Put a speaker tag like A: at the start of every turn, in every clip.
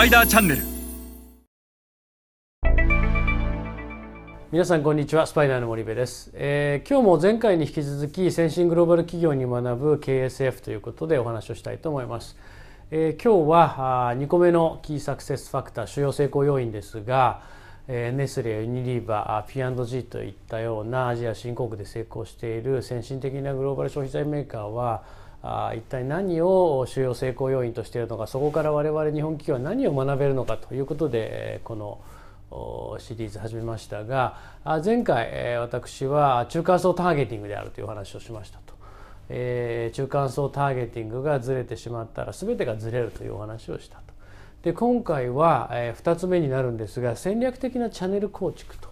A: パイダーチャンネル。
B: 皆さんこんにちは。スパイダーの森部です、えー、今日も前回に引き続き先進グローバル企業に学ぶ KSF ということでお話をしたいと思います、えー、今日は2個目のキーサクセスファクター主要成功要因ですがえネスレユニリーバー P&G といったようなアジア新興国で成功している先進的なグローバル消費財メーカーはあ一体何を主要成功要因としているのかそこから我々日本企業は何を学べるのかということでこのシリーズ始めましたが前回私は中間層ターゲティングであるというお話をしましたと、え中間層ターゲティングがずれてしまったら全てがずれるというお話をしたと。で今回は2つ目になるんですが戦略的なチャンネル構築と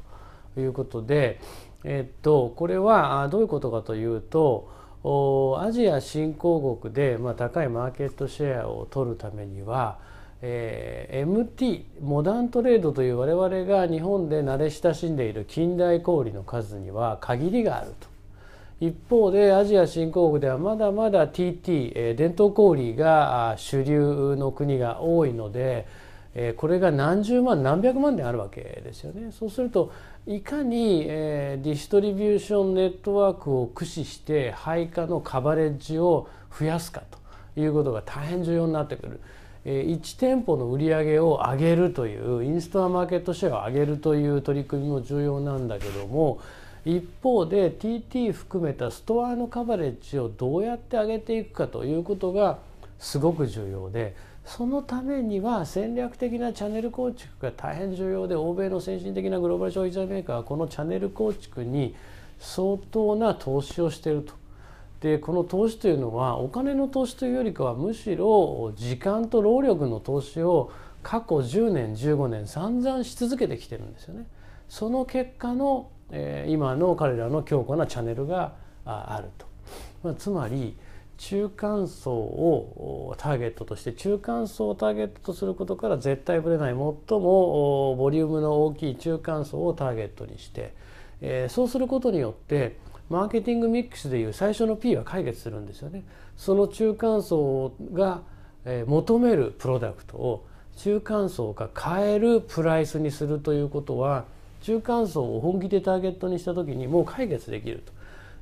B: いうことでえっとこれはどういうことかというとアジア新興国で、まあ、高いマーケットシェアを取るためには、えー、MT モダントレードという我々が日本で慣れ親しんでいる近代小売の数には限りがあると。一方でアジア新興国ではまだまだ TT 伝統小売が主流の国が多いのでえこれが何十万何百万であるわけですよね。そうするといかに、えディストリビューションネットワークを駆使して配下のカバレッジを増やすかということが大変重要になってくる。1店舗の売り上げを上げるというインストアマーケットシェアを上げるという取り組みも重要なんだけども一方で TT 含めたストアのカバレッジをどうやって上げていくかということがすごく重要でそのためには戦略的なチャンネル構築が大変重要で欧米の先進的なグローバル消費財メーカーはこのチャンネル構築に相当な投資をしていると。でこの投資というのはお金の投資というよりかはむしろ時間と労力の投資を過去10年15年散々し続けてきてるんですよね。その結果の、えー、今の彼らの強固なチャンネルがあると。まあ、つまり中間層をターゲットとして中間層をターゲットとすることから絶対ぶれない最もボリュームの大きい中間層をターゲットにして、えー、そうすることによってマーケティングミックスでいう最初の P は解決するんですよね。その中間層が求めるプロダクトを中間層が買えるプライスにするということは中間層を本気でターゲットにした時にもう解決できると。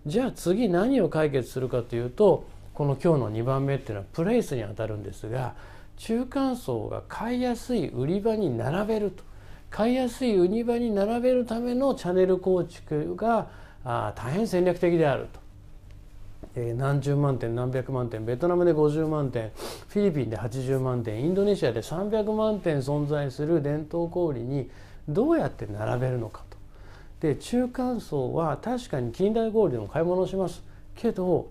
B: じゃあ次何を解決するかというとこの今日の2番目っていうのはプレイスにあたるんですが中間層が買いやすい売り場に並べると買いやすい売り場に並べるためのチャンネル構築があ大変戦略的であると。えー、何十万点何百万点ベトナムで50万点フィリピンで80万点インドネシアで300万点存在する伝統小売にどうやって並べるのかと。で中間層は確かに近代小売の買い物をしますけど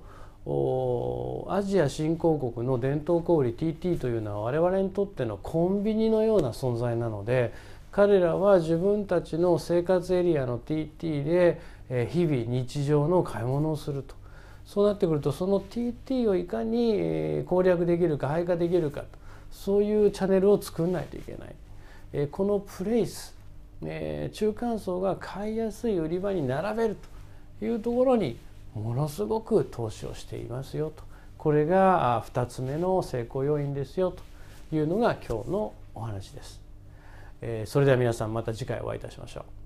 B: アジア新興国の伝統小売 TT というのは我々にとってのコンビニのような存在なので彼らは自分たちの生活エリアの TT で日々日常の買い物をすると。そうなってくるとその TT をいかに攻略できるか配下できるかそういうチャンネルを作んないといけない。このプレイス中間層が買いやすい売り場に並べるというところにものすごく投資をしていますよとこれが2つ目の成功要因ですよというのが今日のお話です。それでは皆さんまた次回お会いいたしましょう。